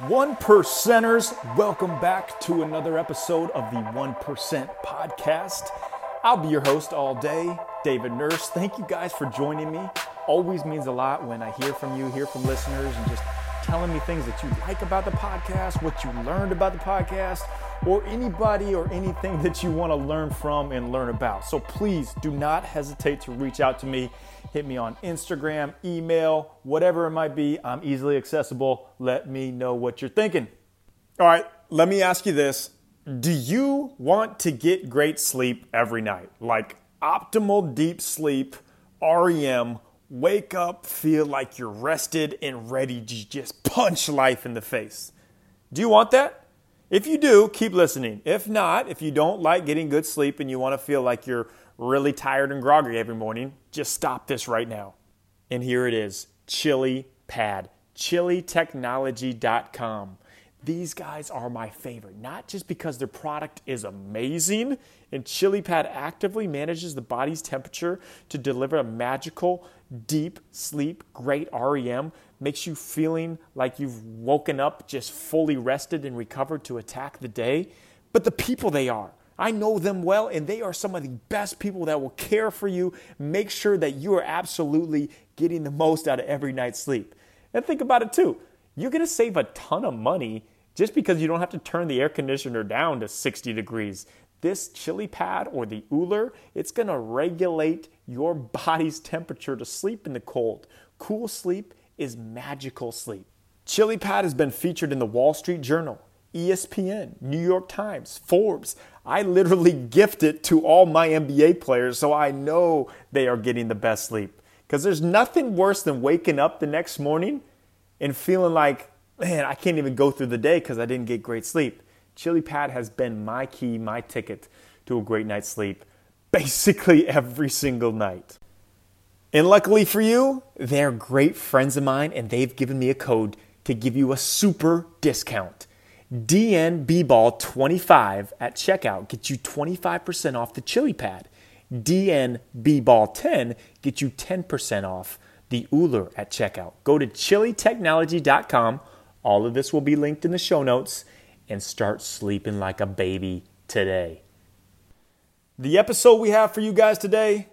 One percenters, welcome back to another episode of the 1% podcast. I'll be your host all day, David Nurse. Thank you guys for joining me. Always means a lot when I hear from you, hear from listeners, and just telling me things that you like about the podcast, what you learned about the podcast, or anybody or anything that you want to learn from and learn about. So please do not hesitate to reach out to me. Hit me on Instagram, email, whatever it might be. I'm easily accessible. Let me know what you're thinking. All right, let me ask you this. Do you want to get great sleep every night? Like optimal deep sleep, REM, wake up, feel like you're rested and ready to just punch life in the face. Do you want that? If you do, keep listening. If not, if you don't like getting good sleep and you want to feel like you're really tired and groggy every morning, just stop this right now. And here it is Chili Pad, chilitechnology.com. These guys are my favorite, not just because their product is amazing, and Chili Pad actively manages the body's temperature to deliver a magical, deep sleep, great REM, makes you feeling like you've woken up just fully rested and recovered to attack the day, but the people they are. I know them well, and they are some of the best people that will care for you, make sure that you are absolutely getting the most out of every night's sleep. And think about it too. You're gonna save a ton of money just because you don't have to turn the air conditioner down to 60 degrees. This chili pad or the Ooler, it's to regulate your body's temperature to sleep in the cold. Cool sleep is magical sleep. Chili Pad has been featured in the Wall Street Journal, ESPN, New York Times, Forbes. I literally gift it to all my NBA players so I know they are getting the best sleep. Because there's nothing worse than waking up the next morning and feeling like man, I can't even go through the day because I didn't get great sleep. Chili Pad has been my key, my ticket to a great night's sleep basically every single night. And luckily for you, they're great friends of mine and they've given me a code to give you a super discount. DNBBall25 at checkout gets you 25% off the Chili Pad. DNBBall10 gets you 10% off the Ooler at checkout. Go to chilitechnology.com all of this will be linked in the show notes and start sleeping like a baby today. The episode we have for you guys today,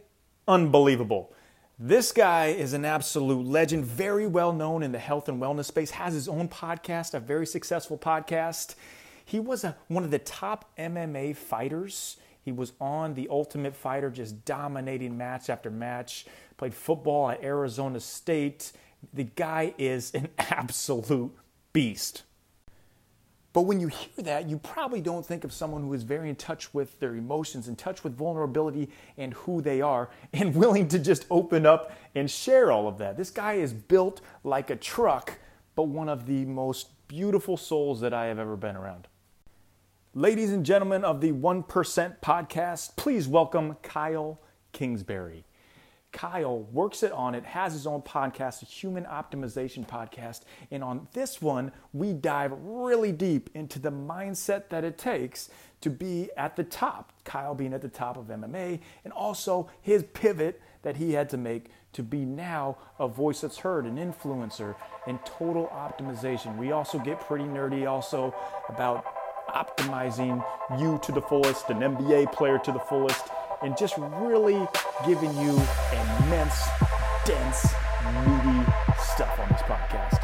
unbelievable. This guy is an absolute legend, very well known in the health and wellness space, has his own podcast, a very successful podcast. He was a, one of the top MMA fighters. He was on The Ultimate Fighter, just dominating match after match. Played football at Arizona State. The guy is an absolute beast. But when you hear that, you probably don't think of someone who is very in touch with their emotions, in touch with vulnerability and who they are, and willing to just open up and share all of that. This guy is built like a truck, but one of the most beautiful souls that I have ever been around. Ladies and gentlemen of the 1% podcast, please welcome Kyle Kingsbury. Kyle works it Onnit, has his own podcast, a human optimization podcast. And on this one, we dive really deep into the mindset that it takes to be at the top. Kyle being at the top of MMA, and also his pivot that he had to make to be now a voice that's heard, an influencer, and total optimization. We also get pretty nerdy also about optimizing you to the fullest, an NBA player to the fullest and just really giving you immense, dense, meaty stuff on this podcast.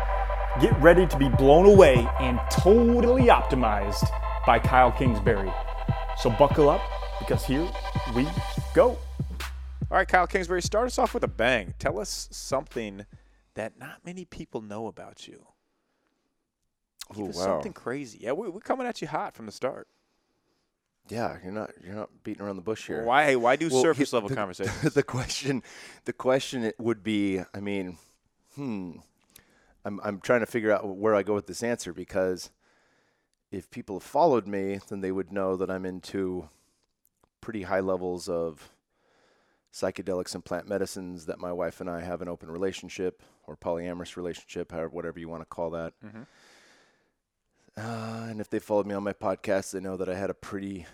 Get ready to be blown away and totally optimized by Kyle Kingsbury. So buckle up because here we go. All right, Kyle Kingsbury, start us off with a bang. Tell us something that not many people know about you. Ooh, wow. Something crazy. Yeah, we, we're coming at you hot from the start. Yeah, you're not you're not beating around the bush here. Why why do well, surface level the, conversations? The question the question would be, I mean, hmm, I'm I'm trying to figure out where I go with this answer because if people have followed me, then they would know that I'm into pretty high levels of psychedelics and plant medicines that my wife and I have an open relationship or polyamorous relationship, however whatever you want to call that. Mm-hmm. Uh, and if they followed me on my podcast, they know that I had a pretty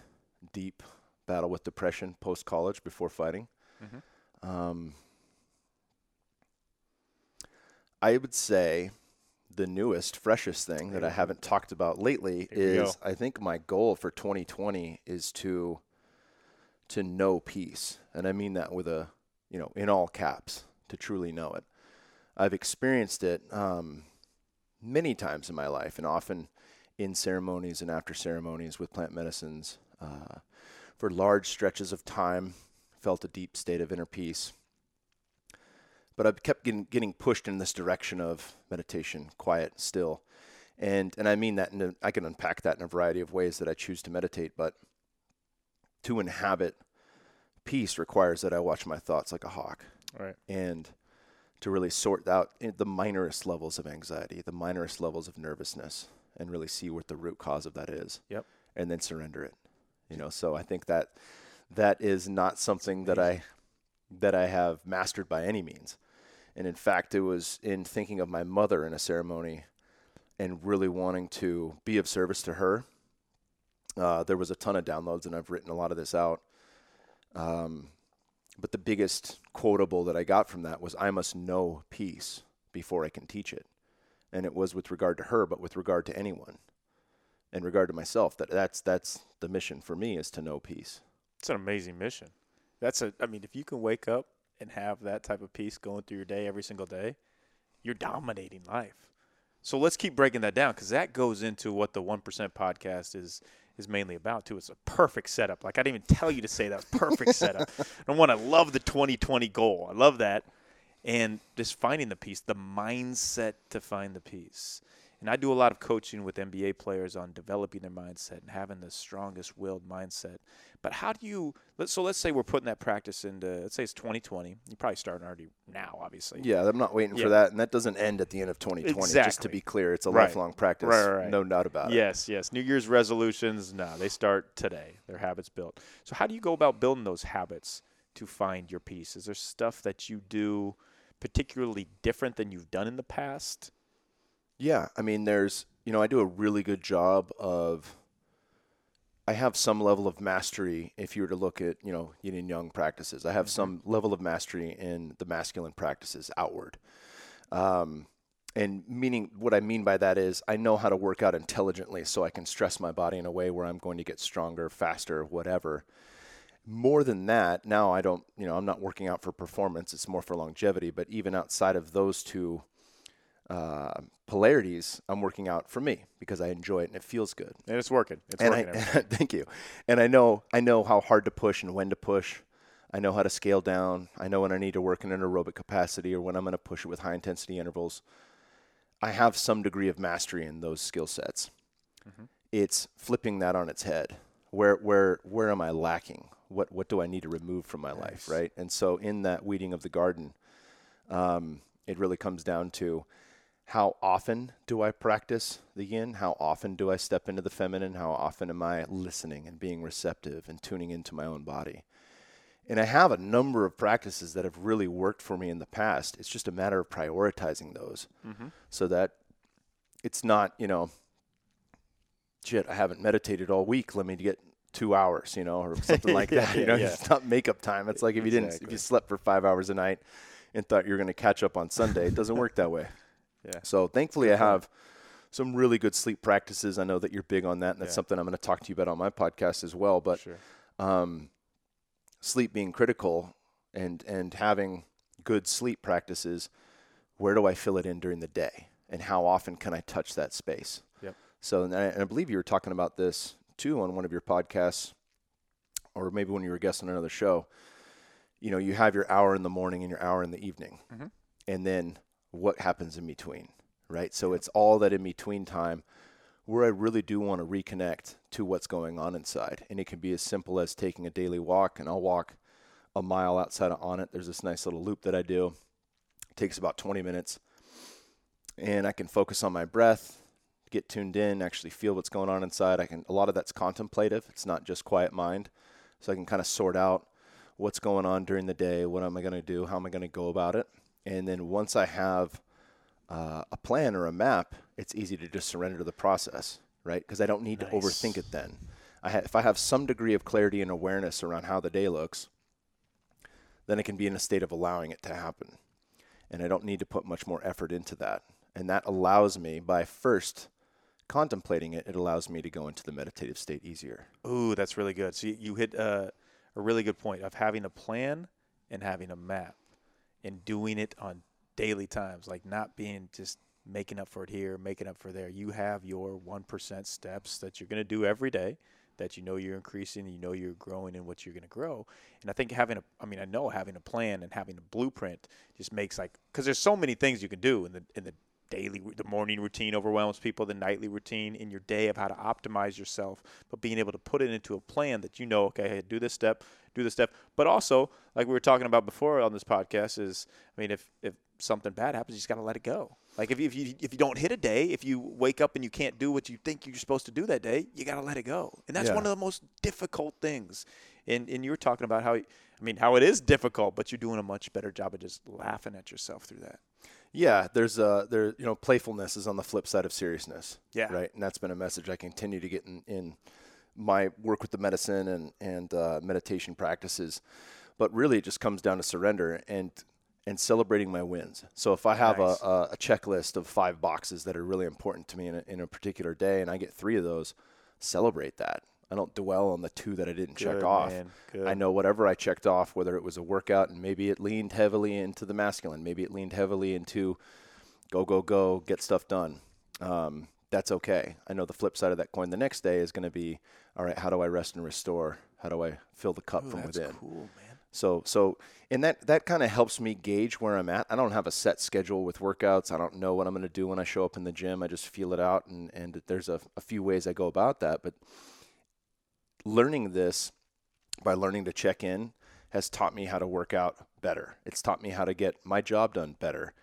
deep battle with depression post college before fighting. Mm-hmm. Um, I would say the newest, freshest thing that I haven't talked about lately Here is I think my goal for 2020 is to to know peace, and I mean that with a you know in all caps to truly know it. I've experienced it um, many times in my life, and often in ceremonies and after ceremonies with plant medicines uh, for large stretches of time. Felt a deep state of inner peace but I've kept getting, getting pushed in this direction of meditation, quiet, still. And, and I mean that, in a, I can unpack that in a variety of ways that I choose to meditate, but to inhabit peace requires that I watch my thoughts like a hawk. Right. And to really sort out the minorest levels of anxiety, the minorest levels of nervousness, and really see what the root cause of that is. Yep. And then surrender it. You know, so I think that that is not something that I that I have mastered by any means. And in fact, it was in thinking of my mother in a ceremony and really wanting to be of service to her. Uh, there was a ton of downloads, and I've written a lot of this out. Um, but the biggest quotable that I got from that was, I must know peace before I can teach it. And it was with regard to her, but with regard to anyone. In regard to myself, that that's that's the mission for me is to know peace. It's an amazing mission. That's a. I mean, if you can wake up and have that type of peace going through your day every single day, you're dominating life. So let's keep breaking that down because that goes into what the One Percent podcast is is mainly about too. It's a perfect setup. Like I didn't even tell you to say that perfect setup. I want to love the 2020 goal. I love that, and just finding the peace, the mindset to find the peace. And I do a lot of coaching with NBA players on developing their mindset and having the strongest willed mindset. But how do you? So let's say we're putting that practice into. Let's say it's 2020. You're probably starting already now, obviously. Yeah, I'm not waiting Yeah. for that, and that doesn't end at the end of 2020. Just to be clear, it's a Right. lifelong practice, Right, right, no doubt about it. Yes, yes. New Year's resolutions, no, they start today. Their habits built. So how do you go about building those habits to find your peace? Is there stuff that you do particularly different than you've done in the past? Yeah, I mean, there's, you know, I do a really good job of. I have some level of mastery if you were to look at, you know, yin and yang practices. I have some level of mastery in the masculine practices outward. Um, and meaning what I mean by that is I know how to work out intelligently so I can stress my body in a way where I'm going to get stronger, faster, whatever. More than that, now I don't, you know, I'm not working out for performance, it's more for longevity, but even outside of those two uh, polarities, I'm working out for me because I enjoy it and it feels good. And it's working. It's and I, working. every- thank you. And I know I know how hard to push and when to push. I know how to scale down. I know when I need to work in an aerobic capacity or when I'm going to push it with high intensity intervals. I have some degree of mastery in those skill sets. It's flipping that on its head. Where where where am I lacking? What what do I need to remove from my life, right? And so in that weeding of the garden, um, it really comes down to how often do I practice the yin? How often do I step into the feminine? How often am I listening and being receptive and tuning into my own body? And I have a number of practices that have really worked for me in the past. It's just a matter of prioritizing those mm-hmm. so that it's not, you know, shit, I haven't meditated all week. Let me get two hours, you know, or something like Yeah, that. You know, yeah. it's not makeup time. It's like if you didn't, if you slept for five hours a night and thought you were going to catch up on Sunday, it doesn't work that way. Yeah. So thankfully, I have some really good sleep practices. I know that you're big on that, and that's Yeah. something I'm going to talk to you about on my podcast as well. But sure. um, sleep being critical and and having good sleep practices, where do I fill it in during the day, and how often can I touch that space? Yep. So, and I, and I believe you were talking about this too on one of your podcasts, or maybe when you were guest on another show. You know, you have your hour in the morning and your hour in the evening, Mhm. and then what happens in between, right? So it's all that in between time where I really do want to reconnect to what's going on inside. And it can be as simple as taking a daily walk, and I'll walk a mile outside of Onnit. There's this nice little loop that I do. It takes about 20 minutes. And I can focus on my breath, get tuned in, actually feel what's going on inside. I can a lot of that's contemplative. It's not just quiet mind. So I can kind of sort out what's going on during the day, what am I going to do, how am I going to go about it. And then once I have uh, a plan or a map, it's easy to just surrender to the process, right? Because I don't need to overthink it then. I ha- if I have some degree of clarity and awareness around how the day looks, then I can be in a state of allowing it to happen. And I don't need to put much more effort into that. And that allows me, by first contemplating it, it allows me to go into the meditative state easier. Ooh, that's really good. So you, you hit uh, a really good point of having a plan and having a map and doing it on daily times, like not being just making up for it here, making up for there. You have your 1% steps that you're going to do every day that you know you're increasing, you know you're growing in what you're going to grow. And I think having a, I mean, I know having a plan and having a blueprint just makes like, because there's so many things you can do in the in the daily, the morning routine overwhelms people, the nightly routine in your day of how to optimize yourself, but being able to put it into a plan that you know, okay, hey, do this step, do this step. But also, like we were talking about before on this podcast, is I mean, if if something bad happens, you just got to let it go. Like if you, if you if you don't hit a day, if you wake up and you can't do what you think you're supposed to do that day, you got to let it go. And that's Yeah. one of the most difficult things. And and you were talking about how I mean how it is difficult, but you're doing a much better job of just laughing at yourself through that. Yeah, there's a there you know playfulness is on the flip side of seriousness. Yeah. Right, and that's been a message I continue to get in, in my work with the medicine and and uh, meditation practices. But really, it just comes down to surrender and and celebrating my wins. So if I have Nice. a, a, a checklist of five boxes that are really important to me in a, in a particular day, and I get three of those, celebrate that. I don't dwell on the two that I didn't check off. I know whatever I checked off, whether it was a workout and maybe it leaned heavily into the masculine, maybe it leaned heavily into go, go, go, get stuff done. Um, that's okay. I know the flip side of that coin the next day is going to be, all right, how do I rest and restore? How do I fill the cup Ooh, from that's within? cool, man. So, so, and that that kind of helps me gauge where I'm at. I don't have a set schedule with workouts. I don't know what I'm going to do when I show up in the gym. I just feel it out, and and there's a, a few ways I go about that. But learning this by learning to check in has taught me how to work out better. It's taught me how to get my job done better,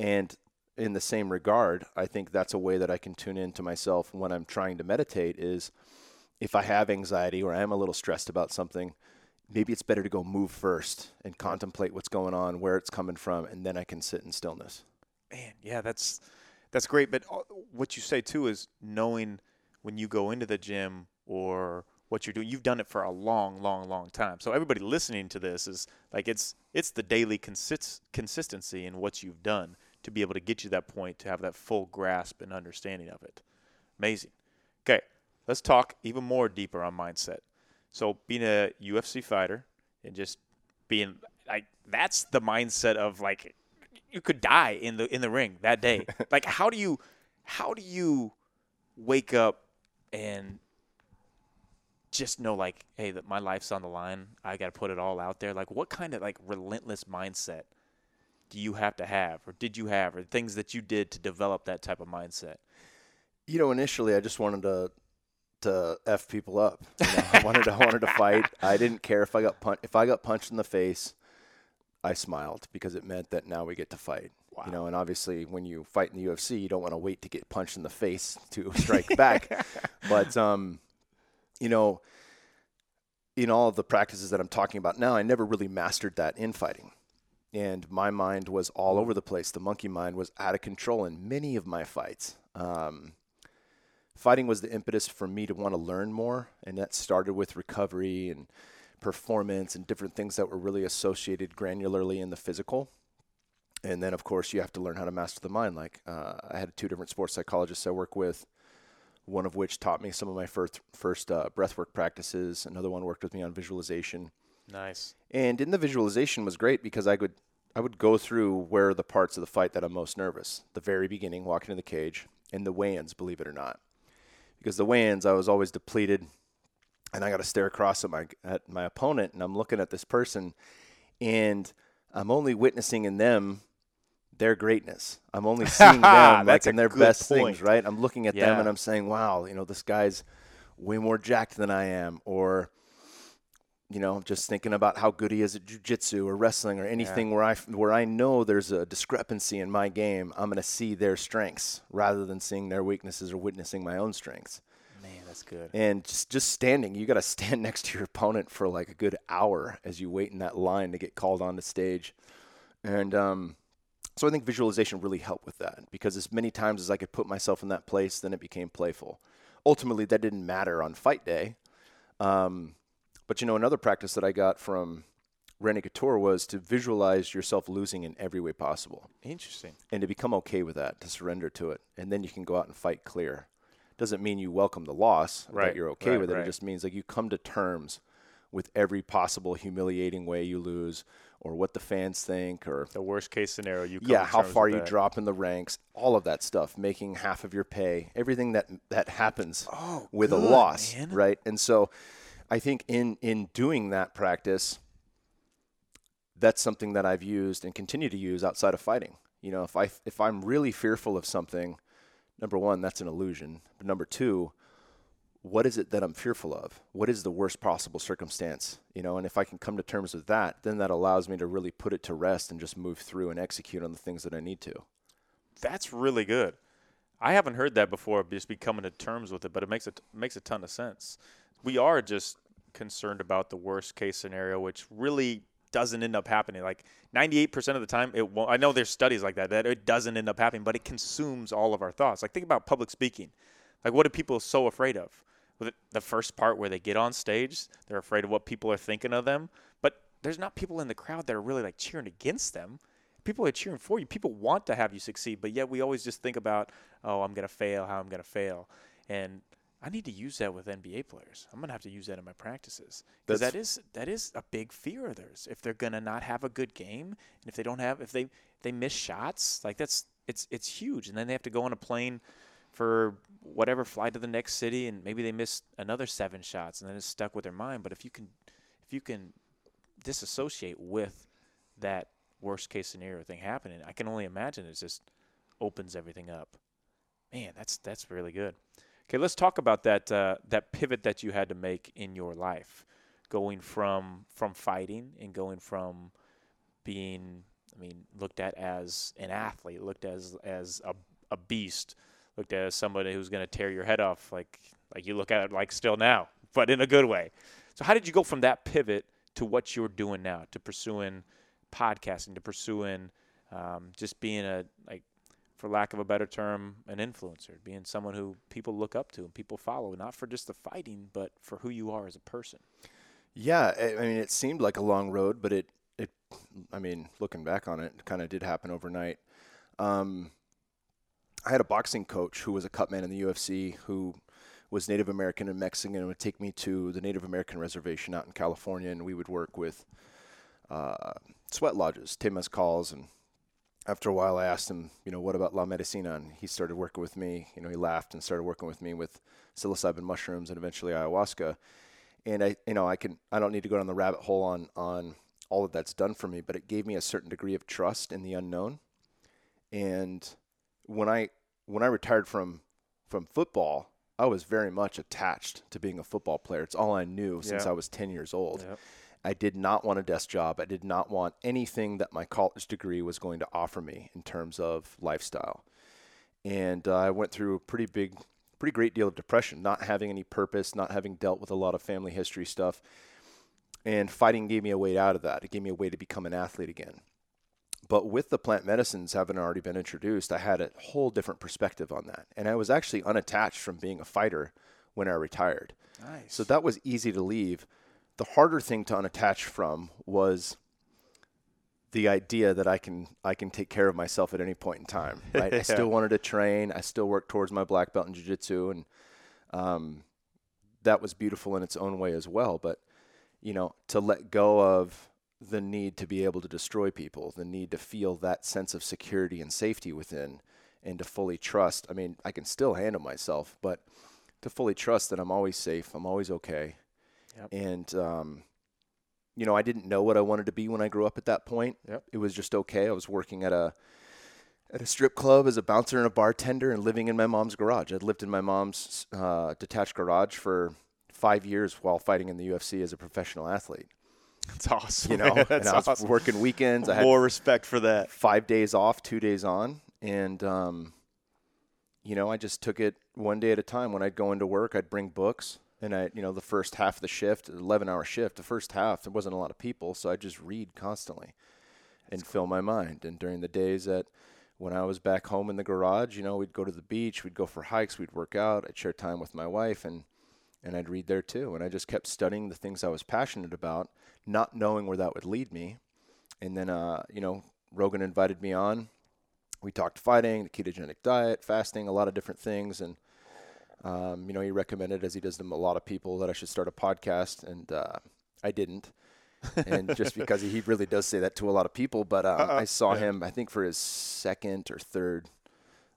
and in the same regard, I think that's a way that I can tune into myself when I'm trying to meditate. Is if I have anxiety or I am a little stressed about something, maybe it's better to go move first and contemplate what's going on, where it's coming from, and then I can sit in stillness. Man, yeah, that's that's great. But uh, what you say too is knowing when you go into the gym or what you're doing. You've done it for a long, long, long time. So everybody listening to this is like it's it's the daily consist- consistency in what you've done to be able to get you that point to have that full grasp and understanding of it. Amazing. Okay, let's talk even more deeper on mindset. So being a UFC fighter and just being like that's the mindset of like you could die in the in the ring that day. like how do you how do you wake up and just know like hey that my life's on the line. I got to put it all out there. Like what kind of like relentless mindset do you have to have or did you have or things that you did to develop that type of mindset? You know, initially I just wanted to to f people up. You know, I wanted to I wanted to fight. I didn't care if I got punched. If I got punched in the face, I smiled because it meant that now we get to fight. You know, and obviously when you fight in the UFC, you don't want to wait to get punched in the face to strike back. But um, you know, in all of the practices that I'm talking about now, I never really mastered that infighting. And my mind was all over the place. The monkey mind was out of control in many of my fights. Um, fighting was the impetus for me to want to learn more, and that started with recovery and performance and different things that were really associated granularly in the physical. And then, of course, you have to learn how to master the mind. Like uh, I had two different sports psychologists I work with, one of which taught me some of my first first uh, breathwork practices. Another one worked with me on visualization. Nice. And in the visualization was great because I would I would go through where the parts of the fight that I'm most nervous. The very beginning, walking in the cage, and the weigh-ins, believe it or not. Because the weigh-ins, I was always depleted, and I got to stare across at my at my opponent, and I'm looking at this person, and I'm only witnessing in them their greatness. I'm only seeing them like in their best point. things, right? I'm looking at them and I'm saying, "Wow, you know, this guy's way more jacked than I am," or you know, just thinking about how good he is at jujitsu or wrestling or anything where I where I know there's a discrepancy in my game, I'm going to see their strengths rather than seeing their weaknesses or witnessing my own strengths. Man, that's good. And just just standing, you got to stand next to your opponent for like a good hour as you wait in that line to get called on the stage. And um, so I think visualization really helped with that because as many times as I could put myself in that place, then it became playful. Ultimately, that didn't matter on fight day. Um, but you know, another practice that I got from Randy Couture was to visualize yourself losing in every way possible Interesting. and to become okay with that, to surrender to it, and then you can go out and fight clear. Doesn't mean you welcome the loss, Right, that you're okay right, with it. right. It just means like you come to terms with every possible humiliating way you lose, or what the fans think, or The worst case scenario. You come yeah, how far you that. drop in the ranks, all of that stuff, making half of your pay, everything that that happens Oh, with a loss, man. right? And so, I think in in doing that practice, that's something that I've used and continue to use outside of fighting. You know, if I if I'm really fearful of something, number one, that's an illusion. But number two, what is it that I'm fearful of? What is the worst possible circumstance? You know, and if I can come to terms with that, then that allows me to really put it to rest and just move through and execute on the things that I need to. That's really good. I haven't heard that before. Just be coming to terms with it, but it makes it makes a ton of sense. We are just concerned about the worst case scenario, which really doesn't end up happening. Like 98% of the time, it won't. I know there's studies like that that it doesn't end up happening, but it consumes all of our thoughts. Like think about public speaking. Like what are people so afraid of? The first part where they get on stage, they're afraid of what people are thinking of them. But there's not people in the crowd that are really like cheering against them people are cheering for you. People want to have you succeed, but yet we always just think about, oh, I'm gonna fail, how I'm gonna fail, and I need to use that with NBA players. I'm gonna have to use that in my practices because that is that is a big fear of theirs. If they're gonna not have a good game, and if they don't have, if they they miss shots, like that's it's it's huge, and then they have to go on a plane for whatever flight to the next city, and maybe they miss another seven shots, and then it's stuck with their mind. But if you can, if you can disassociate with that worst case scenario thing happening, I can only imagine it just opens everything up. Man, that's that's really good. Okay, let's talk about that uh, that pivot that you had to make in your life, going from from fighting and going from being, I mean, looked at as an athlete, looked as as a a beast, looked at as somebody who's going to tear your head off, like like you look at it like still now, but in a good way. So how did you go from that pivot to what you're doing now, to pursuing podcasting, to pursuing um, just being a like, for lack of a better term, an influencer, being someone who people look up to and people follow, not for just the fighting, but for who you are as a person. Yeah, I mean, it seemed like a long road, but it, it, I mean, looking back on it, kind of did happen overnight. Um, I had a boxing coach who was a cut man in the UFC who was Native American and Mexican and would take me to the Native American reservation out in California, and we would work with uh, sweat lodges, temazcals, and after a while, I asked him, you know, what about La Medicina? And he started working with me. You know, he laughed and started working with me with psilocybin mushrooms and eventually ayahuasca and I, you know, I can, I don't need to go down the rabbit hole on on all that that's done for me, but it gave me a certain degree of trust in the unknown. And when I when I retired from from football, I was very much attached to being a football player. It's all I knew since I was 10 years old. Yep. I did not want a desk job. I did not want anything that my college degree was going to offer me in terms of lifestyle. And uh, I went through a pretty big, pretty great deal of depression, not having any purpose, not having dealt with a lot of family history stuff. And fighting gave me a way out of that. It gave me a way to become an athlete again. But with the plant medicines having already been introduced, I had a whole different perspective on that. And I was actually unattached from being a fighter when I retired. Nice. So that was easy to leave. The harder thing to unattach from was the idea that I can I can take care of myself at any point in time. Right? I still wanted to train. I still worked towards my black belt in jiu-jitsu and um, that was beautiful in its own way as well, but you know, to let go of the need to be able to destroy people, the need to feel that sense of security and safety within and to fully trust. I mean, I can still handle myself, but to fully trust that I'm always safe, I'm always okay. Yep. And um, you know, I didn't know what I wanted to be when I grew up at that point. Yep. It was just okay. I was working at a at a strip club as a bouncer and a bartender and living in my mom's garage. I'd lived in my mom's uh, detached garage for five years while fighting in the UFC as a professional athlete. That's awesome. You know, man. and I was awesome. working weekends. I had More respect for that. five days off, two days on, and um, you know, I just took it one day at a time. When I'd go into work, I'd bring books, and I, you know, the first half of the shift, eleven-hour shift, the first half, there wasn't a lot of people, so I just read constantly and fill my mind. And during the days that when I was back home in the garage, you know, we'd go to the beach, we'd go for hikes, we'd work out, I'd share time with my wife, and and I'd read there too. And I just kept studying the things I was passionate about, not knowing where that would lead me. And then, uh, you know, Rogan invited me on. We talked fighting, the ketogenic diet, fasting, a lot of different things. And, um, you know, he recommended, as he does to a lot of people, that I should start a podcast. And uh, I didn't. and just because he really does say that to a lot of people, but um, I saw Yeah. him, I think, for his second or third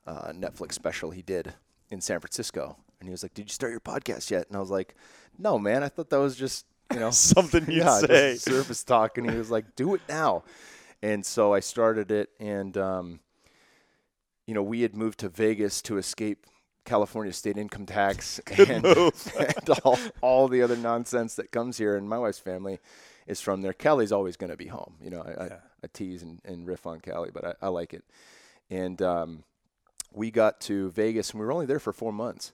uh, Netflix special he did in San Francisco, and he was like, "Did you start your podcast yet?" And I was like, "No, man. I thought that was just you know Something you'd yeah, say. surface talk." And he was like, "Do it now." And so I started it, and um, you know, we had moved to Vegas to escape California state income tax and, and all, all the other nonsense that comes here. And my wife's family is from there. Cali's always going to be home. You know, I, I, Yeah. I tease and, and riff on Cali, but I, I like it. And um, we got to Vegas, and we were only there for four months.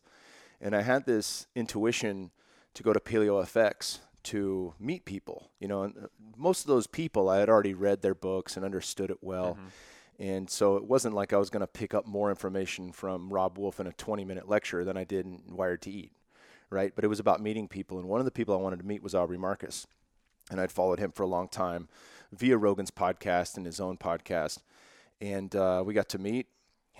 And I had this intuition to go to Paleo FX to meet people. You know, and uh, most of those people I had already read their books and understood it well. And so it wasn't like I was going to pick up more information from Robb Wolf in a 20 minute lecture than I did in Wired to Eat, right? But it was about meeting people. And one of the people I wanted to meet was Aubrey Marcus. And I'd followed him for a long time via Rogan's podcast and his own podcast. And uh, we got to meet,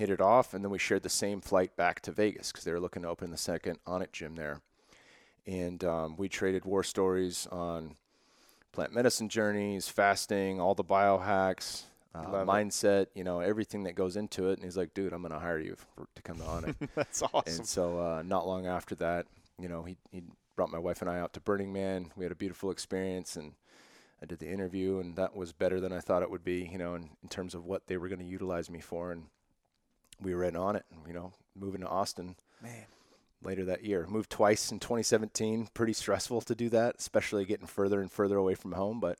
hit it off, and then we shared the same flight back to Vegas because they were looking to open the second Onnit gym there. And um, we traded war stories on plant medicine journeys, fasting, all the biohacks, uh, Love it. mindset, you know, everything that goes into it. And he's like, dude, I'm going to hire you for, to come on it. That's awesome. and so uh, not long after that, you know, he, he brought my wife and I out to Burning Man. We had a beautiful experience and I did the interview and that was better than I thought it would be, you know, in, in terms of what they were going to utilize me for. And we were in on it, you know, moving to Austin Man. later that year. Moved twice in 2017. Pretty stressful to do that, especially getting further and further away from home. But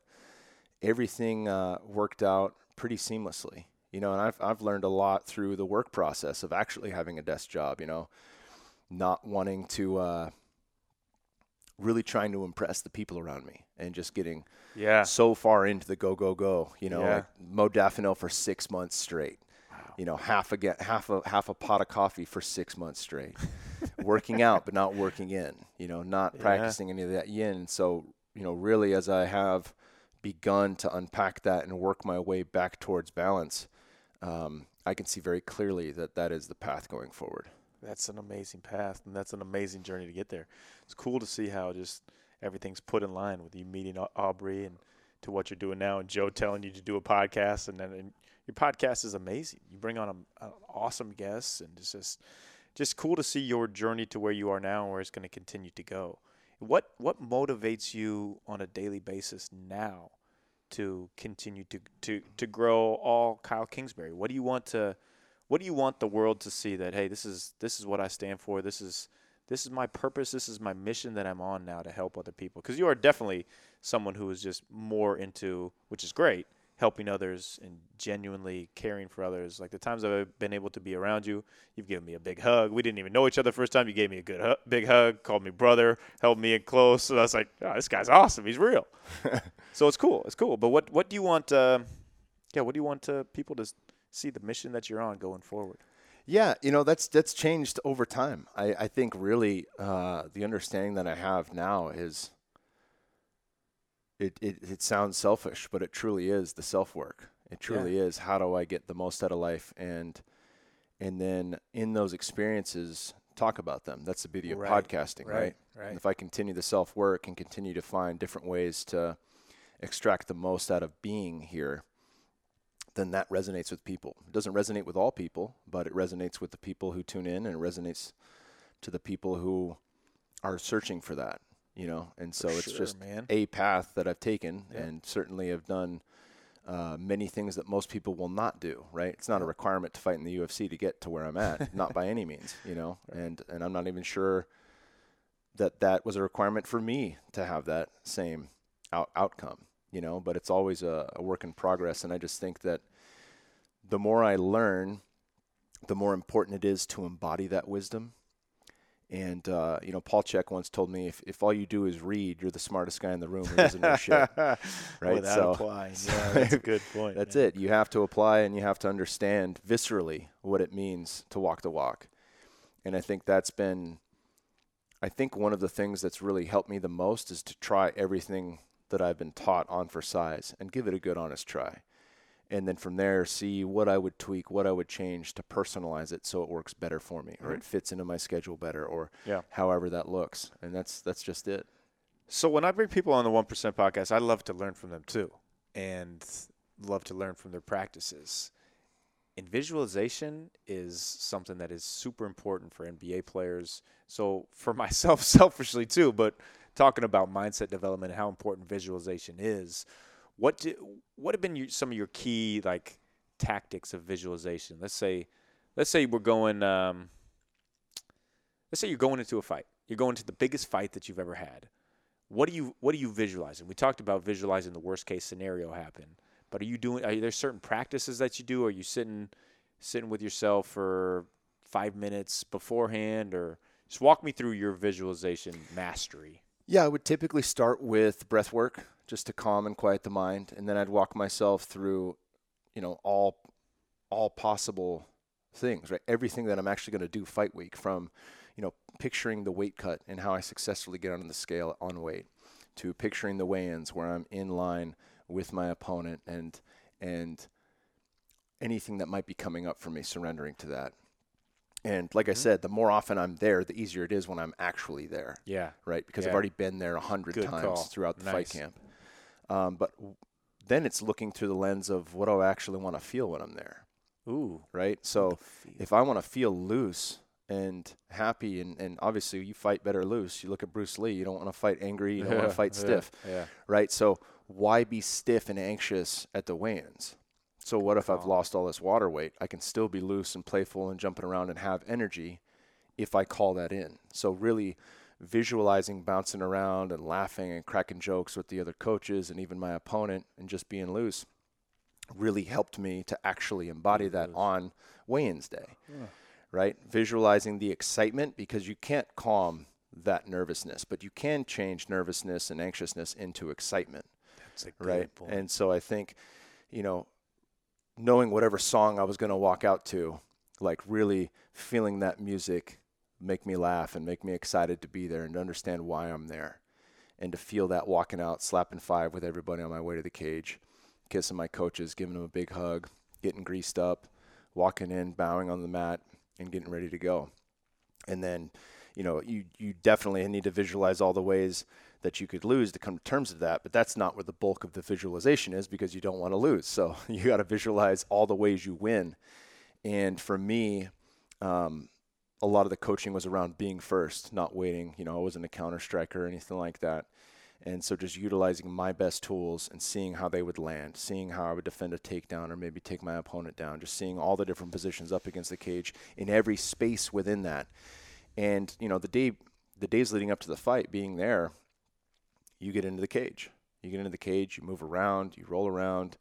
everything uh, worked out pretty seamlessly. You know, and I've I've learned a lot through the work process of actually having a desk job. You know, not wanting to. Uh, really trying to impress the people around me and just getting Yeah. so far into the go go go. You know, Yeah. like modafinil for six months straight. You know, half a get half a half a pot of coffee for six months straight. working out, but not working in. You know, not Yeah. practicing any of that yin. So you know, really, as I have begun to unpack that and work my way back towards balance, um, I can see very clearly that that is the path going forward. That's an amazing path, and that's an amazing journey to get there. It's cool to see how just everything's put in line with you meeting Aubrey and to what you're doing now, and Joe telling you to do a podcast, and then and your podcast is amazing. You bring on a, awesome guests, and it's just just cool to see your journey to where you are now and where it's going to continue to go. What what motivates you on a daily basis now to continue to to to grow all Kyle Kingsbury? What do you want to what do you want the world to see that hey this is this is what I stand for this is this is my purpose this is my mission that I'm on now to help other people because you are definitely someone who is just more into which is great helping others and genuinely caring for others. Like the times I've been able to be around you you've given me a big hug. We didn't even know each other the first time. You gave me a good big hug called me brother held me in close. So I was like oh, this guy's awesome. He's real. So it's cool. It's cool. But what what do you want uh, yeah what do you want uh, people to see the mission that you're on going forward? Yeah, you know that's that's changed over time. I, I think really uh, the understanding that I have now is it, it it sounds selfish, but it truly is the self work. It truly is how do I get the most out of life and and then in those experiences talk about them. That's the beauty of Right, podcasting, right, right? right. And if I continue the self work and continue to find different ways to extract the most out of being here, then that resonates with people. It doesn't resonate with all people, but it resonates with the people who tune in and it resonates to the people who are searching for that, you know? And so For it's sure, just man. a path that I've taken Yeah. and certainly have done uh, many things that most people will not do, right? It's not a requirement to fight in the UFC to get to where I'm at, not by any means, you know? And, and I'm not even sure that that was a requirement for me to have that same out- outcome, you know, but it's always a, a work in progress. And I just think that the more I learn, the more important it is to embody that wisdom. And, uh, you know, Paul Chek once told me if, if all you do is read, you're the smartest guy in the room who doesn't know shit. Right, that so- applying. Yeah, that's a good point. That's it. You have to apply and you have to understand viscerally what it means to walk the walk. And I think that's been I think one of the things that's really helped me the most is to try everything that I've been taught on for size and give it a good honest try. And then from there, see what I would tweak, what I would change to personalize it so it works better for me, or mm-hmm. it fits into my schedule better, or Yeah. however that looks. And that's that's just it. So when I bring people on the One Percent podcast, I love to learn from them too, and love to learn from their practices. And visualization is something that is super important for NBA players. So for myself, selfishly too, but talking about mindset development and how important visualization is, what do, what have been your, some of your key like tactics of visualization? Let's say, let's say we're going. Um, let's say you're going into a fight. You're going to the biggest fight that you've ever had what do you what are you visualizing? We talked about visualizing the worst case scenario happen, but are you doing? Are there certain practices that you do? Are you sitting sitting with yourself for five minutes beforehand, or just walk me through your visualization mastery? Yeah, I would typically start with breath work just to calm and quiet the mind, and then I'd walk myself through, you know, all all possible things, right? Everything that I'm actually going to do fight week from, you know, picturing the weight cut and how I successfully get on the scale on weight to picturing the weigh-ins where I'm in line with my opponent and and anything that might be coming up for me surrendering to that. And like I mm-hmm. said, the more often I'm there, the easier it is when I'm actually there Yeah, right? Because Yeah. I've already been there a hundred times call. throughout the Nice. fight camp. Um, but w- then it's looking through the lens of what do I actually want to feel when I'm there, ooh, right? So if I want to feel loose and happy, and, and obviously you fight better loose. You look at Bruce Lee, you don't want to fight angry, you don't want to fight yeah, stiff, Yeah, right? So why be stiff and anxious at the weigh-ins? So what if I've lost all this water weight? I can still be loose and playful and jumping around and have energy if I call that in. So really visualizing bouncing around and laughing and cracking jokes with the other coaches and even my opponent and just being loose really helped me to actually embody that on weigh-ins day. Right? Visualizing the excitement because you can't calm that nervousness, but you can change nervousness and anxiousness into excitement that's a right? point. And so I think, you know, knowing whatever song I was going to walk out to, like really feeling that music make me laugh and make me excited to be there and to understand why I'm there. And to feel that walking out, slapping five with everybody on my way to the cage, kissing my coaches, giving them a big hug, getting greased up, walking in, bowing on the mat, and getting ready to go. And then, you know, you, you definitely need to visualize all the ways that you could lose to come to terms with that, but that's not where the bulk of the visualization is because you don't want to lose. So you got to visualize all the ways you win. And for me, um, a lot of the coaching was around being first, not waiting. You know, I wasn't a counter striker or anything like that. And so just utilizing my best tools and seeing how they would land, seeing how I would defend a takedown or maybe take my opponent down, just seeing all the different positions up against the cage in every space within that. And, you know, the day the days leading up to the fight being there, you get into the cage. You get into the cage, you move around, you roll around,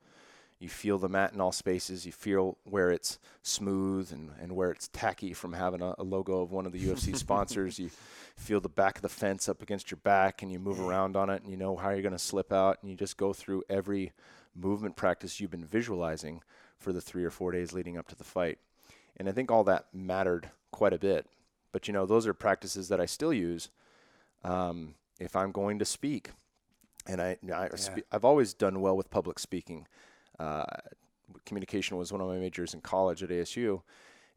you feel the mat in all spaces, you feel where it's smooth and, and where it's tacky from having a, a logo of one of the UFC sponsors. You feel the back of the fence up against your back and you move around on it and you know how you're going to slip out and you just go through every movement practice you've been visualizing for the three or four days leading up to the fight. And I think all that mattered quite a bit. But you know, those are practices that I still use um, if I'm going to speak. And I, I spe- I've always done well with public speaking. Uh, communication was one of my majors in college at ASU,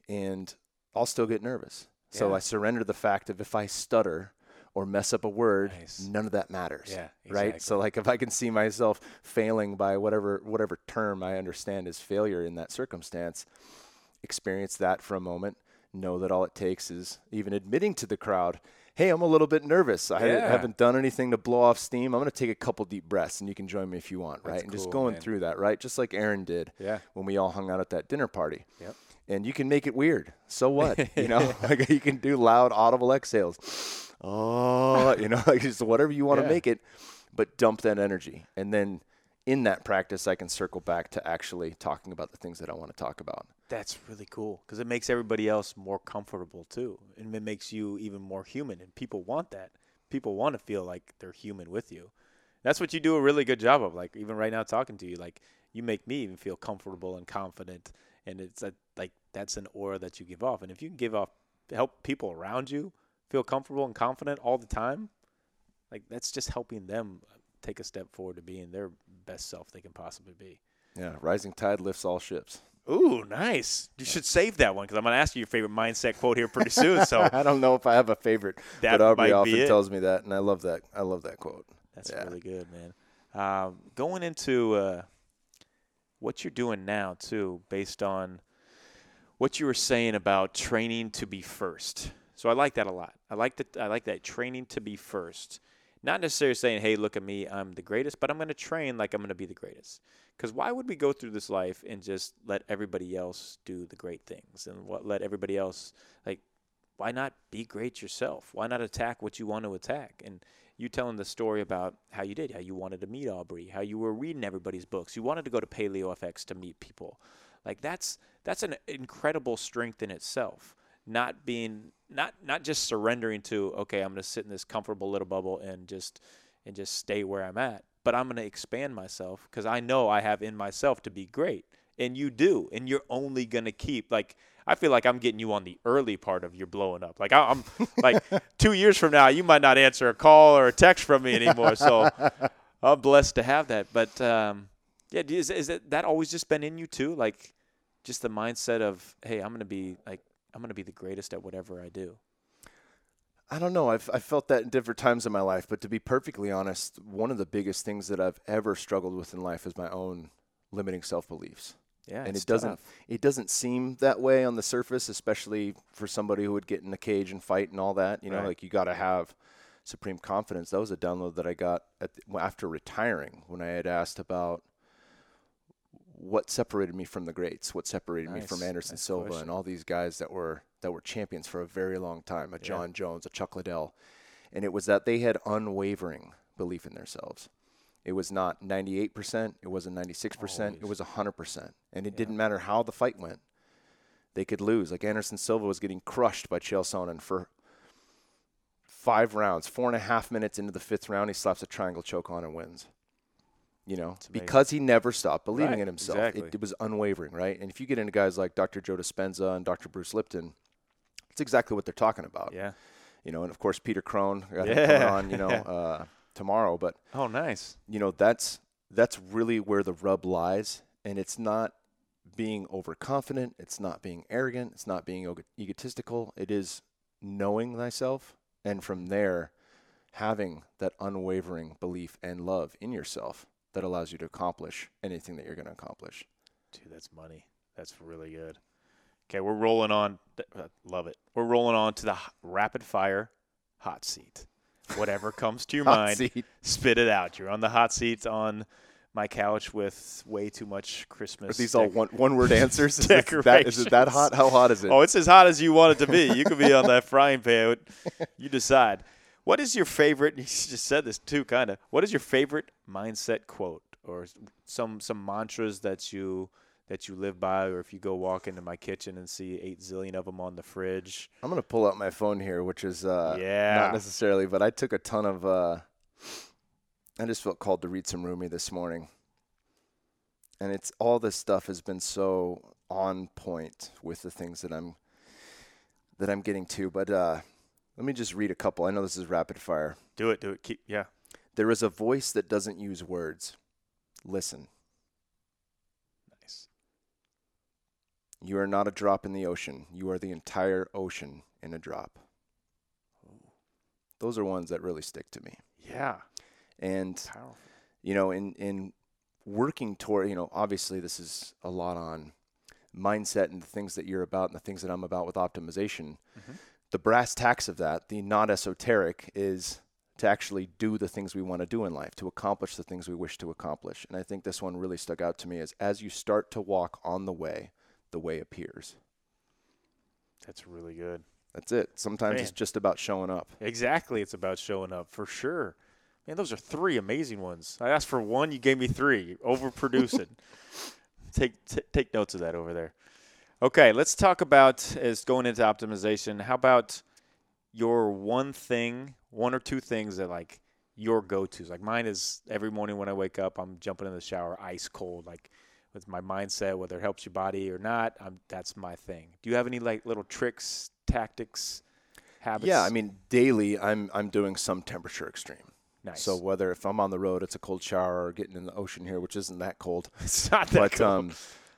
and I'll still get nervous. So I surrender the fact of if I stutter or mess up a word, Nice. none of that matters. Yeah, Right. So like if I can see myself failing by whatever whatever term I understand is failure in that circumstance, experience that for a moment. Know that all it takes is even admitting to the crowd, "Hey, I'm a little bit nervous. I Yeah. haven't done anything to blow off steam. I'm going to take a couple deep breaths, and you can join me if you want." Right? That's and just going man. through that, right? Just like Aaron did Yeah. when we all hung out at that dinner party. Yep. And you can make it weird. So what? You know, like you can do loud, audible exhales. Oh, you know, like just whatever you want to Yeah. make it, but dump that energy. And then in that practice, I can circle back to actually talking about the things that I want to talk about. That's really cool because it makes everybody else more comfortable too, and it makes you even more human. And people want that. People want to feel like they're human with you. That's what you do a really good job of. Like even right now, talking to you, like you make me even feel comfortable and confident. And it's a, like that's an aura that you give off. And if you can give off, help people around you feel comfortable and confident all the time, like that's just helping them take a step forward to being their best self they can possibly be. Yeah, rising tide lifts all ships. Ooh, nice. You should save that one because I'm going to ask you your favorite mindset quote here pretty soon. So I don't know if I have a favorite, That but Aubrey might be often it. tells me that, and I love that. I love that quote. that's Yeah. really good, man. Um, going into uh, what you're doing now, too, based on what you were saying about training to be first. So I like that a lot. I like that. I like that training to be first. Not necessarily saying, "Hey, look at me, I'm the greatest," but I'm going to train like I'm going to be the greatest. Because why would we go through this life and just let everybody else do the great things and what let everybody else like? Why not be great yourself? Why not attack what you want to attack? And you telling the story about how you did, how you wanted to meet Aubrey, how you were reading everybody's books, you wanted to go to Paleo FX to meet people. Like that's that's an incredible strength in itself. Not being not not just surrendering to okay, I'm going to sit in this comfortable little bubble and just and just stay where I'm at, but I'm going to expand myself because I know I have in myself to be great, and you do, and you're only going to keep like. I feel like I'm getting you on the early part of your blowing up. Like I- I'm like two years from now, you might not answer a call or a text from me anymore. So I'm blessed to have that. But um, yeah, is is it, that always just been in you too? Like just the mindset of hey, I'm gonna be like I'm gonna be the greatest at whatever I do. I don't know. I've I've felt that in different times in my life, but to be perfectly honest, one of the biggest things that I've ever struggled with in life is my own limiting self beliefs. Yeah, and it doesn't tough. it doesn't seem that way on the surface, especially for somebody who would get in a cage and fight and all that. You know, Right. like you got to have supreme confidence. That was a download that I got at the, after retiring when I had asked about what separated me from the greats, what separated me from Anderson Nice Silva question. and all these guys that were that were champions for a very long time, a Yeah. Jon Jones, a Chuck Liddell. And it was that they had unwavering belief in themselves. It was not 98%, it wasn't 96%, it was 100%. And it Yeah. didn't matter how the fight went. They could lose. Like Anderson Silva was getting crushed by Chael Sonnen for five rounds, four and a half minutes into the fifth round, he slaps a triangle choke on and wins. You know, because he never stopped believing Right, in himself. exactly. It, it was unwavering, right? And if you get into guys like Dr. Joe Dispenza and Dr. Bruce Lipton, it's exactly what they're talking about. Yeah. You know, and of course Peter Crone got Yeah. coming on, you know, uh, tomorrow. But Oh, nice. you know that's that's really where the rub lies and it's not being overconfident it's not being arrogant it's not being ego- egotistical it is knowing thyself and from there having that unwavering belief and love in yourself that allows you to accomplish anything that you're going to accomplish Dude, that's money. That's really good. Okay, we're rolling on. uh, Love it. We're rolling on to the rapid fire hot seat. Whatever comes to your mind, seat. spit it out. You're on the hot seat on my couch with way too much Christmas. are these all one, one word answers is that, is it that hot how hot is it Oh, it's as hot as you want it to be. You could be on that frying pan. You decide. What is your favorite? You just said this too, kind of. What is your favorite mindset quote, or some some mantras that you that you live by, or if you go walk into my kitchen and see eight zillion of them on the fridge? I'm gonna pull out my phone here, which is uh, Yeah. not necessarily, but I took a ton of. Uh, I just felt called to read some Rumi this morning, and it's all this stuff has been so on point with the things that I'm that I'm getting to. But uh, let me just read a couple. I know this is rapid fire. Do it, do it. Keep yeah. There is a voice that doesn't use words. Listen. Nice. You are not a drop in the ocean. You are the entire ocean in a drop. Those are ones that really stick to me. Yeah. And Powerful. you know, in in working toward, you know, obviously this is a lot on mindset and the things that you're about and the things that I'm about with optimization. Mhm. The brass tacks of that, the not esoteric, is to actually do the things we want to do in life, to accomplish the things we wish to accomplish. And I think this one really stuck out to me is as you start to walk on the way, the way appears. That's really good. That's it. Sometimes Man. it's just about showing up. Exactly. It's about showing up for sure. Man, those are three amazing ones. I asked for one, you gave me three. Overproducing. take t- take notes of that over there. Okay, let's talk about as going into optimization. How about your one thing, one or two things that like your go-tos? Like mine is every morning when I wake up, I'm jumping in the shower ice cold, like with my mindset, whether it helps your body or not. I'm, that's my thing. Do you have any like little tricks, tactics? habits? Yeah, I mean, daily I'm I'm doing some temperature extreme. nice. So whether if I'm on the road, it's a cold shower, or getting in the ocean here, which isn't that cold. it's not that but cool. um,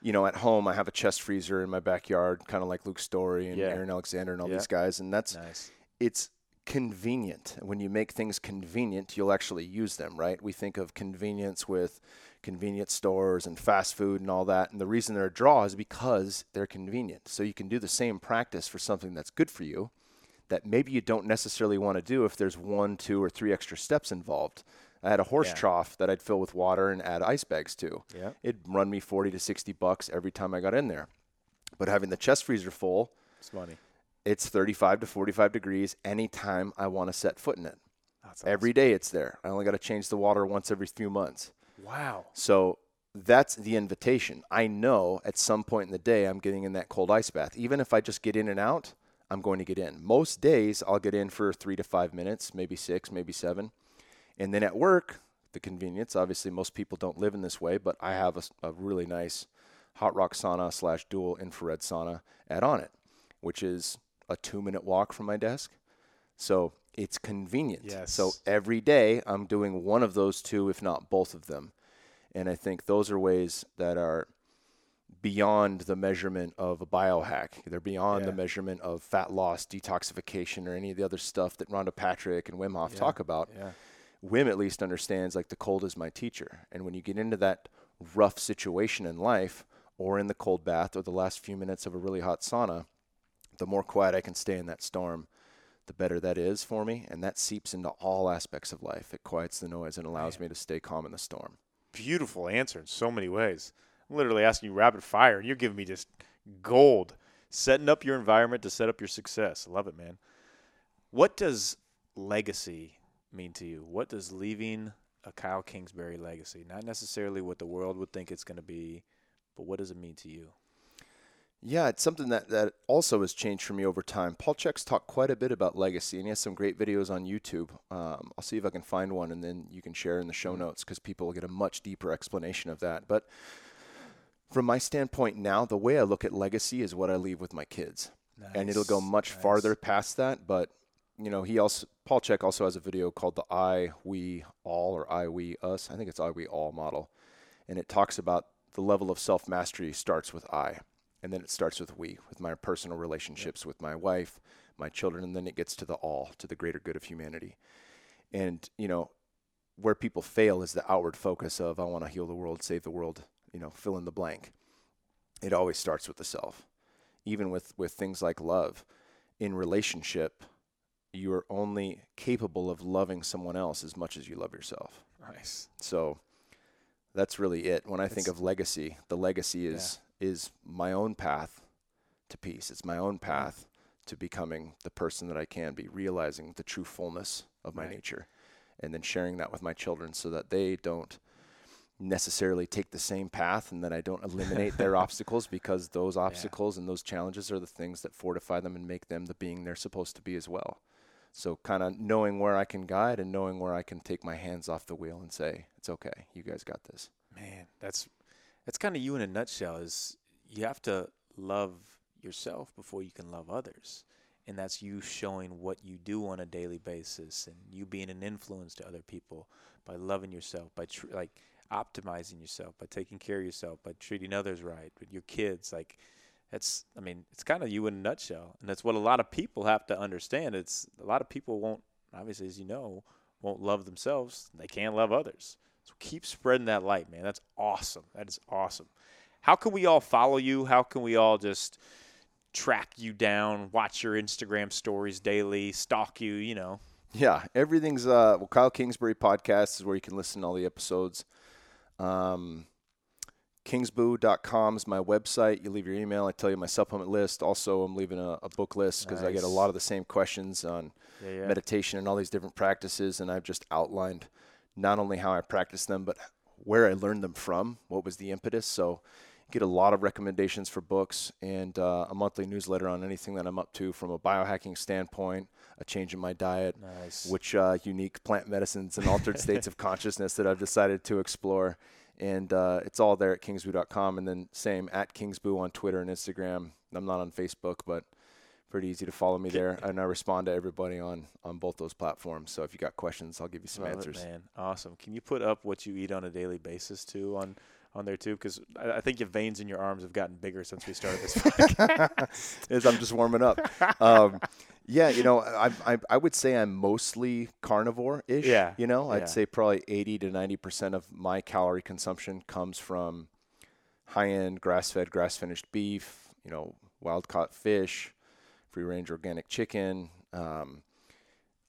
you know, at home I have a chest freezer in my backyard, kind of like Luke Storey and Yeah. Aaron Alexander and all Yeah. these guys, and that's nice. it's convenient. When you make things convenient, you'll actually use them, right? We think of convenience with convenience stores and fast food and all that. And the reason they're a draw is because they're convenient. So you can do the same practice for something that's good for you that maybe you don't necessarily want to do if there's one, two, or three extra steps involved. I had a horse Yeah. trough that I'd fill with water and add ice bags to. Yeah. It'd run me 40 to 60 bucks every time I got in there. But having the chest freezer full, It's money. it's 35 to 45 degrees anytime I want to set foot in it. That's Every day it's there. I only got to change the water once every few months. wow. So that's the invitation. I know at some point in the day I'm getting in that cold ice bath. Even if I just get in and out, I'm going to get in. Most days I'll get in for three to five minutes, maybe six, maybe seven. And then at work, the convenience, obviously most people don't live in this way, but I have a really nice hot rock sauna slash dual infrared sauna at Onnit, which is a two minute walk from my desk. So it's convenient. Yes. So every day I'm doing one of those two, if not both of them. And I think those are ways that are beyond the measurement of a biohack. They're beyond the measurement of fat loss, detoxification, or any of the other stuff that Rhonda Patrick and Wim Hof Yeah. talk about. Yeah. Wim at least understands like the cold is my teacher. And when you get into that rough situation in life, or in the cold bath, or the last few minutes of a really hot sauna, the more quiet I can stay in that storm, the better that is for me. And that seeps into all aspects of life. It quiets the noise and allows me to stay calm in the storm. Beautiful answer in so many ways. I'm literally asking you rapid fire, and you're giving me just gold. Setting up your environment to set up your success. I love it, man. What does legacy mean to you? What does leaving a Kyle Kingsbury legacy? Not necessarily what the world would think it's going to be, but what does it mean to you? Yeah, it's something that, that also has changed for me over time. Paul Chek's talked quite a bit about legacy, and he has some great videos on YouTube. Um, I'll see if I can find one, and then you can share in the show notes because people will get a much deeper explanation of that. But from my standpoint now, the way I look at legacy is what I leave with my kids, and it'll go much nice. farther past that. But you know, he also Paul Chek also has a video called the I We All or I We Us. I think it's I We All model, and it talks about the level of self mastery starts with I and then it starts with we, with my personal relationships with my wife, my children, and then it gets to the all, to the greater good of humanity. And, you know, where people fail is the outward focus of, I want to heal the world, save the world, you know, fill in the blank. It always starts with the self. Even with, with things like love. In relationship, you are only capable of loving someone else as much as you love yourself. Nice. So that's really it. When I think of legacy, the legacy is is my own path to peace. It's my own mm-hmm. path to becoming the person that I can be, realizing the true fullness of my Right. nature, and then sharing that with my children so that they don't necessarily take the same path and that I don't eliminate their obstacles because those obstacles and those challenges are the things that fortify them and make them the being they're supposed to be as well. So kind of knowing where I can guide and knowing where I can take my hands off the wheel and say, it's okay. You guys got this. Man, that's that's kind of you in a nutshell. Is you have to love yourself before you can love others, and that's you showing what you do on a daily basis, and you being an influence to other people by loving yourself, by tr- like optimizing yourself, by taking care of yourself, by treating others right, with your kids. Like that's, I mean, it's kind of you in a nutshell, and that's what a lot of people have to understand. It's a lot of people won't, obviously, as you know, won't love themselves. They can't love others. So keep spreading that light, man. That's awesome. That is awesome. How can we all follow you? How can we all just track you down, watch your Instagram stories daily, stalk you, you know? Yeah, everything's uh well Kyle Kingsbury podcast is where you can listen to all the episodes. Um kingsbu.com is my website. You leave your email, I tell you my supplement list. Also, I'm leaving a, a book list because I get a lot of the same questions on Yeah, yeah. meditation and all these different practices and I've just outlined not only how I practice them but where I learned them from, what was the impetus. So get a lot of recommendations for books and uh, a monthly newsletter on anything that I'm up to from a biohacking standpoint, a change in my diet, Nice. which uh, unique plant medicines and altered states of consciousness that I've decided to explore. And uh, it's all there at kingsbu.com. And then same at kingsbu on Twitter and Instagram. I'm not on Facebook, but pretty easy to follow me there, and I respond to everybody on on both those platforms. So if you got questions, I'll give you some Love it, answers. man, awesome. Can you put up what you eat on a daily basis too on on there too? Because I, I think your veins in your arms have gotten bigger since we started this. podcast. As I'm just warming up. Um, yeah, you know, I, I I would say I'm mostly carnivore-ish. Yeah, You know, I'd yeah. say probably 80 to 90 percent of my calorie consumption comes from high-end grass-fed, grass-finished beef. You know, wild-caught fish, free-range organic chicken. Um,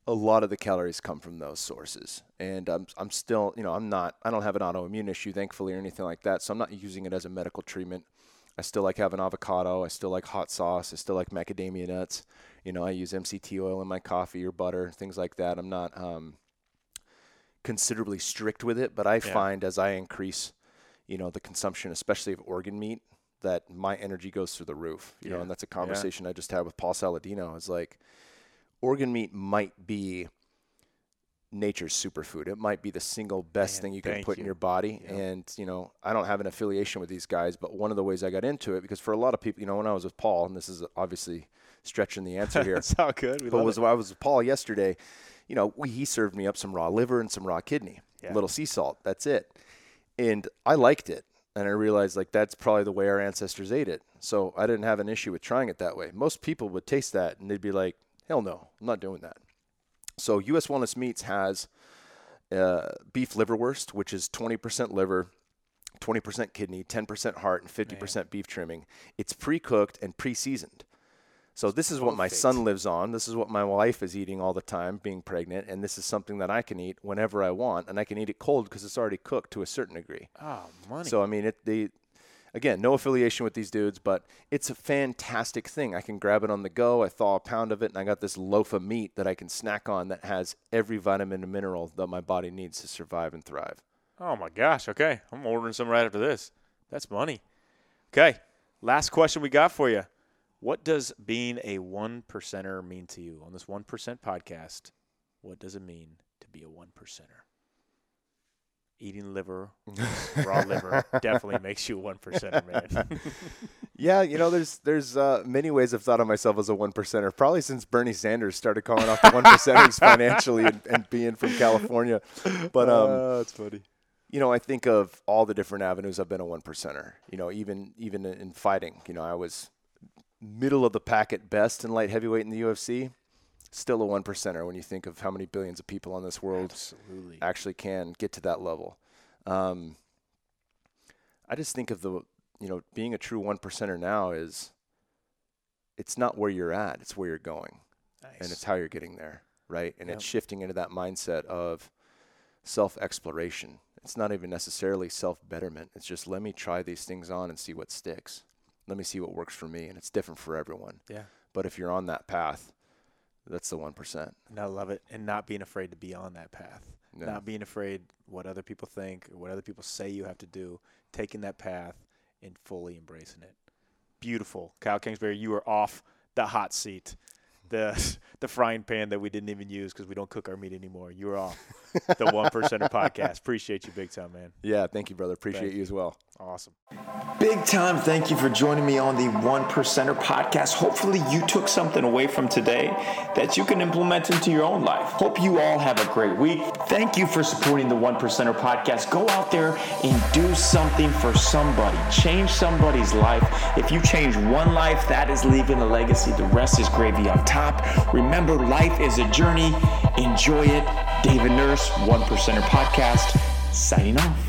a lot of the calories come from those sources, and I'm I'm still, you know, I'm not, I don't have an autoimmune issue, thankfully, or anything like that. So I'm not using it as a medical treatment. I still like having avocado. I still like hot sauce. I still like macadamia nuts. You know, I use MCT oil in my coffee or butter, things like that. I'm not um, considerably strict with it, but I find as I increase, you know, the consumption, especially of organ meat, that my energy goes through the roof. You know, and that's a conversation I just had with Paul Saladino. Is like, organ meat might be nature's superfood. It might be the single best Man, thing you can put in your body. Yeah. And, you know, I don't have an affiliation with these guys, but one of the ways I got into it, because for a lot of people, you know, when I was with Paul, and this is obviously stretching the answer here, That's all good. We but was it. I was with Paul yesterday, you know, we, he served me up some raw liver and some raw kidney, Yeah. a little sea salt. That's it. And I liked it. And I realized like that's probably the way our ancestors ate it. So I didn't have an issue with trying it that way. Most people would taste that and they'd be like, hell no, I'm not doing that. So US Wellness Meats has uh, beef liverwurst, which is 20% liver, 20% kidney, 10% heart, and 50% beef trimming. It's pre-cooked and pre-seasoned. So this is what my son lives on. This is what my wife is eating all the time, being pregnant, and this is something that I can eat whenever I want, and I can eat it cold because it's already cooked to a certain degree. Oh, money. So I mean, it they again no affiliation with these dudes, but it's a fantastic thing. I can grab it on the go. I thaw a pound of it, and I got this loaf of meat that I can snack on that has every vitamin and mineral that my body needs to survive and thrive. Oh my gosh. Okay. I'm ordering some right after this. That's money. Okay. Last question we got for you. What does being a one percenter mean to you on this one percent podcast? What does it mean to be a one percenter? Eating liver, raw liver, definitely makes you a one percenter, man. Yeah, you know, there's there's uh, many ways I've thought of myself as a one percenter. Probably since Bernie Sanders started calling off the one percenters financially and, and being from California. But um, that's funny. you know, I think of all the different avenues I've been a one percenter. You know, even even in fighting, you know, I was middle of the pack at best in light heavyweight in the UFC. Still a one percenter when you think of how many billions of people on this world Absolutely. actually can get to that level. Um, I just think of the you know being a true one percenter now is it's not where you're at, it's where you're going Nice. and it's how you're getting there, right? And Yep. it's shifting into that mindset of self exploration. It's not even necessarily self betterment. It's just let me try these things on and see what sticks. Let me see what works for me, and it's different for everyone. yeah. But if you're on that path, that's the one percent. And I love it. And not being afraid to be on that path. Not being afraid what other people think or what other people say you have to do. Taking that path and fully embracing it. Beautiful. Kyle Kingsbury, you are off the hot seat. The the frying pan that we didn't even use because we don't cook our meat anymore. You are off the one percenter podcast. Appreciate you big time, man. Yeah, thank you, brother. Appreciate Thank you as well. Awesome. Big time thank you for joining me on the One Percenter podcast. Hopefully, you took something away from today that you can implement into your own life. Hope you all have a great week. Thank you for supporting the One Percenter podcast. Go out there and do something for somebody, change somebody's life. If you change one life, that is leaving a legacy. The rest is gravy on top. Remember, life is a journey. Enjoy it. David Nurse, One Percenter podcast, signing off.